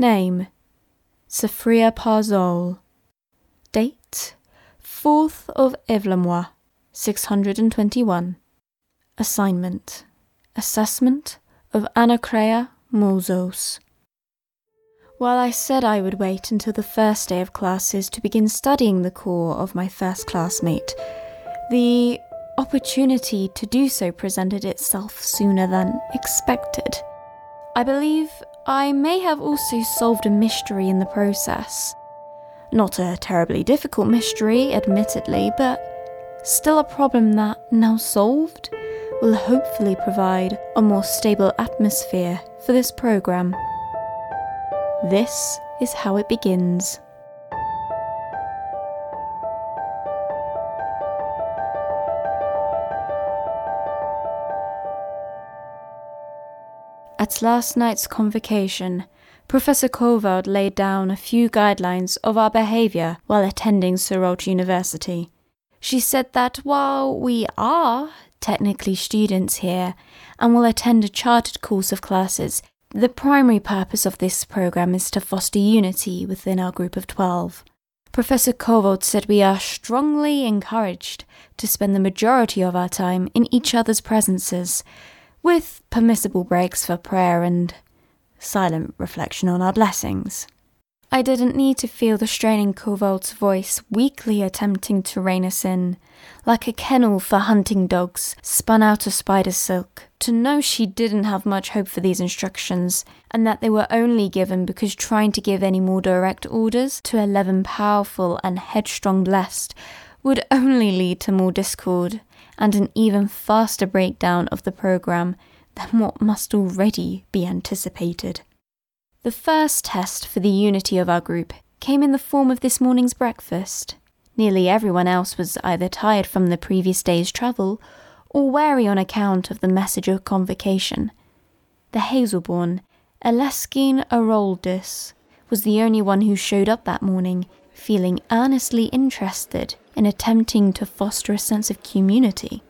Name Safria Parzol. Date 4th of Evlamois, 621. Assignment Assessment of Anacrea Mozos. While I said I would wait until the first day of classes to begin studying the core of my first classmate, the opportunity to do so presented itself sooner than expected. I believe I may have also solved a mystery in the process. Not a terribly difficult mystery, admittedly, but still a problem that, now solved, will hopefully provide a more stable atmosphere for this program. This is how it begins. At last night's convocation, Professor Kovard laid down a few guidelines of our behavior while attending Sorolt University. She said that while we are technically students here and will attend a chartered course of classes, the primary purpose of this program is to foster unity within our group of 12. Professor Kovold said we are strongly encouraged to spend the majority of our time in each other's presences with permissible breaks for prayer and silent reflection on our blessings. I didn't need to feel the straining Kovald's voice weakly attempting to rein us in, like a kennel for hunting dogs spun out of spider silk, to know she didn't have much hope for these instructions, and that they were only given because trying to give any more direct orders to eleven powerful and headstrong blessed would only lead to more discord and an even faster breakdown of the programme than what must already be anticipated. The first test for the unity of our group came in the form of this morning's breakfast. Nearly everyone else was either tired from the previous day's travel or wary on account of the message of convocation. The Hazelborn, Eleskine Aroldis, was the only one who showed up that morning, feeling earnestly interested in attempting to foster a sense of community.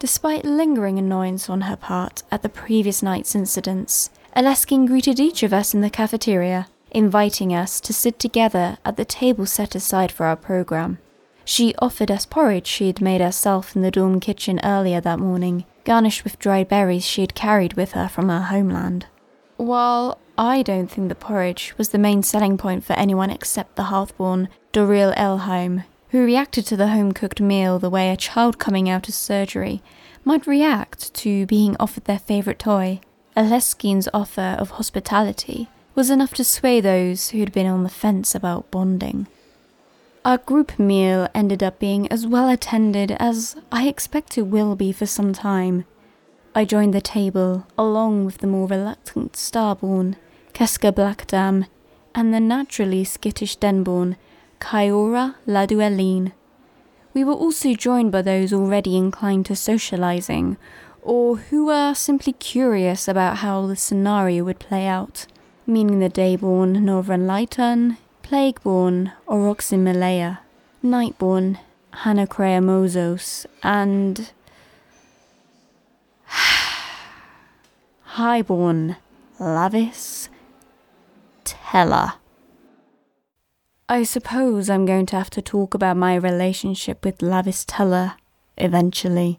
Despite lingering annoyance on her part at the previous night's incidents, Aleskine greeted each of us in the cafeteria, inviting us to sit together at the table set aside for our program. She offered us porridge she had made herself in the dorm kitchen earlier that morning, garnished with dried berries she had carried with her from her homeland. While I don't think the porridge was the main selling point for anyone except the hearthborn Doriel Elheim, who reacted to the home cooked meal the way a child coming out of surgery might react to being offered their favourite toy. Aleskine's offer of hospitality was enough to sway those who had been on the fence about bonding. Our group meal ended up being as well attended as I expect it will be for some time. I joined the table along with the more reluctant Starborn, Keska Blackdam, and the naturally skittish Denborn, Kyora Ladueline. We were also joined by those already inclined to socializing, or who were simply curious about how the scenario would play out, meaning the Dayborn Novran Lighton, Plagueborn Oroximalea, Nightborn Anacrea Mozos, and Highborn Lavis Teller. I suppose I'm going to have to talk about my relationship with Lavis Teller eventually,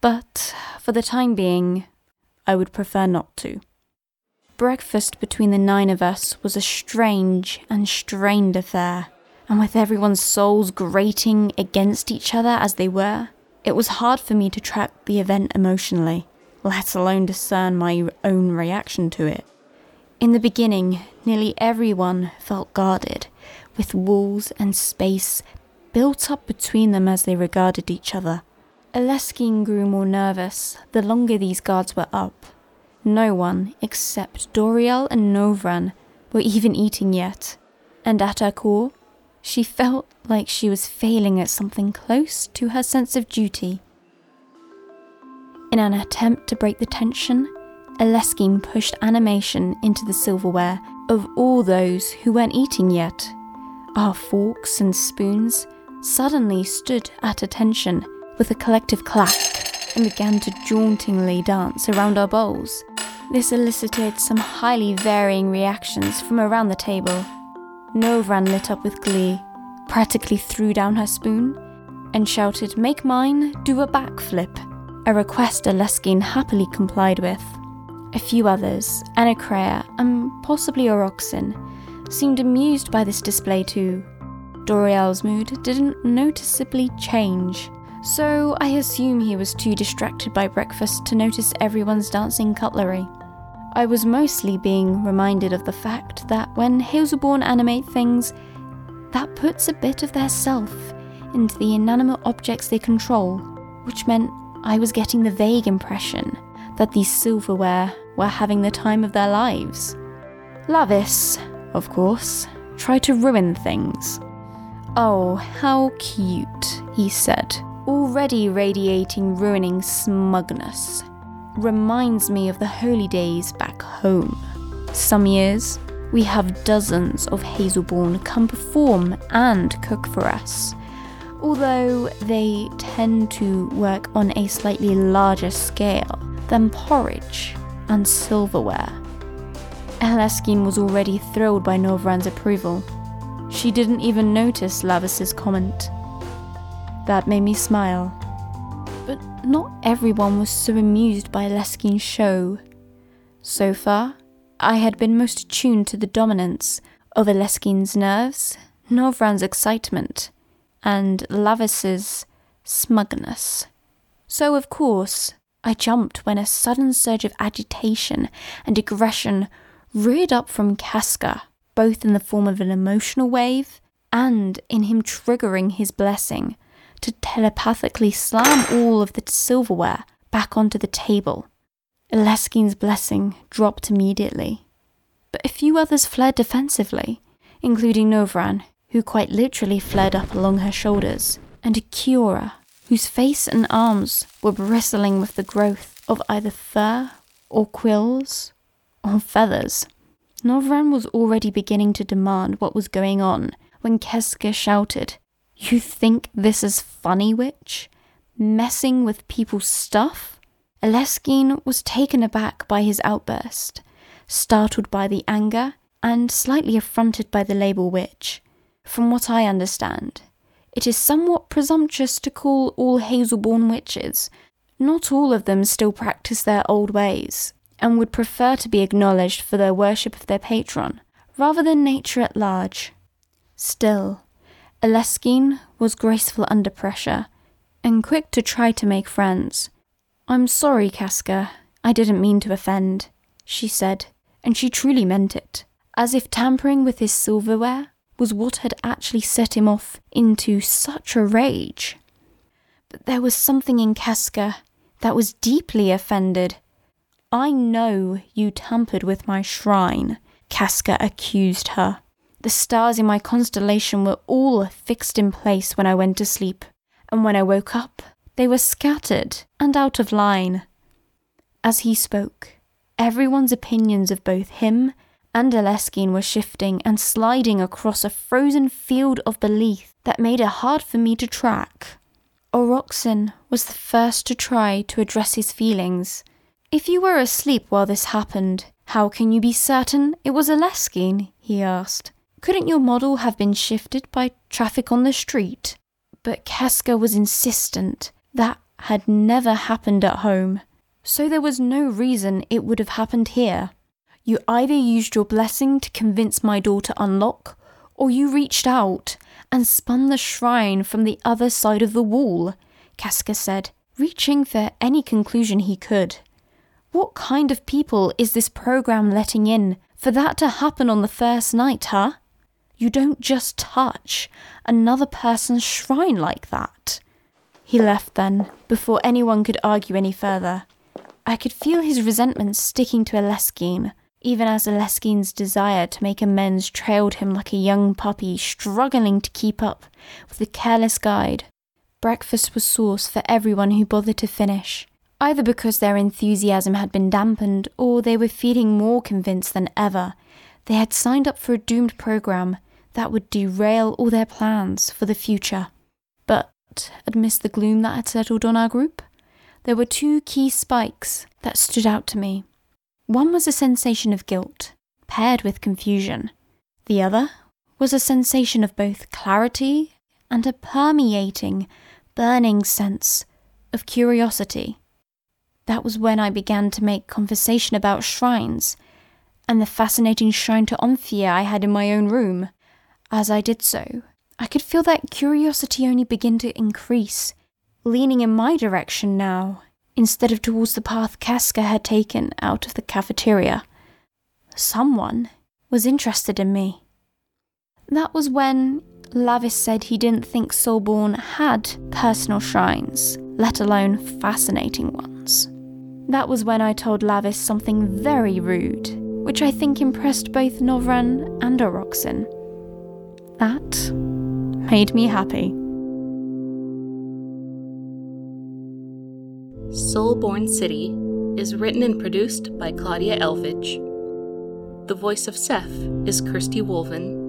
but for the time being, I would prefer not to. Breakfast between the nine of us was a strange and strained affair, and with everyone's souls grating against each other as they were, it was hard for me to track the event emotionally, let alone discern my own reaction to it. In the beginning, nearly everyone felt guarded with walls and space built up between them as they regarded each other. Aleskine grew more nervous the longer these guards were up. No one except Doriel and Novran were even eating yet, and at her core, she felt like she was failing at something close to her sense of duty. In an attempt to break the tension, Aleskine pushed animation into the silverware of all those who weren't eating yet our forks and spoons suddenly stood at attention with a collective clack and began to jauntingly dance around our bowls. this elicited some highly varying reactions from around the table. Novran lit up with glee, practically threw down her spoon, and shouted, Make mine do a backflip, a request Aleskine happily complied with. A few others, Anacrea and possibly Oroxen, seemed amused by this display too. Doriel's mood didn't noticeably change, so I assume he was too distracted by breakfast to notice everyone's dancing cutlery. I was mostly being reminded of the fact that when Hazelborn animate things, that puts a bit of their self into the inanimate objects they control, which meant I was getting the vague impression that these silverware were having the time of their lives. Lavis, of course, try to ruin things. Oh, how cute, he said, already radiating ruining smugness. Reminds me of the holy days back home. Some years, we have dozens of Hazelborn come perform and cook for us, although they tend to work on a slightly larger scale than porridge and silverware. Aleskine was already thrilled by Novran's approval. She didn't even notice Lavis's comment. That made me smile. But not everyone was so amused by Leskine's show. So far, I had been most attuned to the dominance of Aleskine's nerves, Novran's excitement, and Lavis's smugness. So, of course, I jumped when a sudden surge of agitation and aggression reared up from Casca, both in the form of an emotional wave and in him triggering his blessing to telepathically slam all of the silverware back onto the table. Leskine's blessing dropped immediately, but a few others fled defensively, including Novran, who quite literally fled up along her shoulders, and Kiora, whose face and arms were bristling with the growth of either fur or quills or feathers. Novran was already beginning to demand what was going on when Keska shouted, You think this is funny, witch? Messing with people's stuff? Aleskine was taken aback by his outburst, startled by the anger, and slightly affronted by the label witch. From what I understand, it is somewhat presumptuous to call all Hazelborn witches. Not all of them still practice their old ways, and would prefer to be acknowledged for their worship of their patron, rather than nature at large. Still, Aleskine was graceful under pressure, and quick to try to make friends. I'm sorry, Casca, I didn't mean to offend, she said, and she truly meant it, as if tampering with his silverware was what had actually set him off into such a rage. But there was something in Casca that was deeply offended. I know you tampered with my shrine, Casca accused her. The stars in my constellation were all fixed in place when I went to sleep, and when I woke up, they were scattered and out of line. As he spoke, everyone's opinions of both him and Aleskine were shifting and sliding across a frozen field of belief that made it hard for me to track. Oroxen was the first to try to address his feelings. If you were asleep while this happened, how can you be certain it was Aleskine? he asked. Couldn't your model have been shifted by traffic on the street? But Casca was insistent that had never happened at home, so there was no reason it would have happened here. You either used your blessing to convince my door to unlock, or you reached out and spun the shrine from the other side of the wall, Casca said, reaching for any conclusion he could. What kind of people is this program letting in for that to happen on the first night, huh? You don't just touch another person's shrine like that. He left then, before anyone could argue any further. I could feel his resentment sticking to Aleskine, even as Aleskine's desire to make amends trailed him like a young puppy struggling to keep up with the careless guide. Breakfast was sauce for everyone who bothered to finish, either because their enthusiasm had been dampened or they were feeling more convinced than ever they had signed up for a doomed program that would derail all their plans for the future. But amidst the gloom that had settled on our group, there were two key spikes that stood out to me. One was a sensation of guilt, paired with confusion. The other was a sensation of both clarity and a permeating, burning sense of curiosity. That was when I began to make conversation about shrines and the fascinating shrine to Omphia I had in my own room. As I did so, I could feel that curiosity only begin to increase, leaning in my direction now, instead of towards the path Casca had taken out of the cafeteria. Someone was interested in me. That was when Lavis said he didn't think Soulborn had personal shrines, let alone fascinating ones. That was when I told Lavis something very rude, which I think impressed both Novran and Oroxen. That made me happy. Soulborn City is written and produced by Claudia Elvidge. The voice of Seth is Kirsty Wolven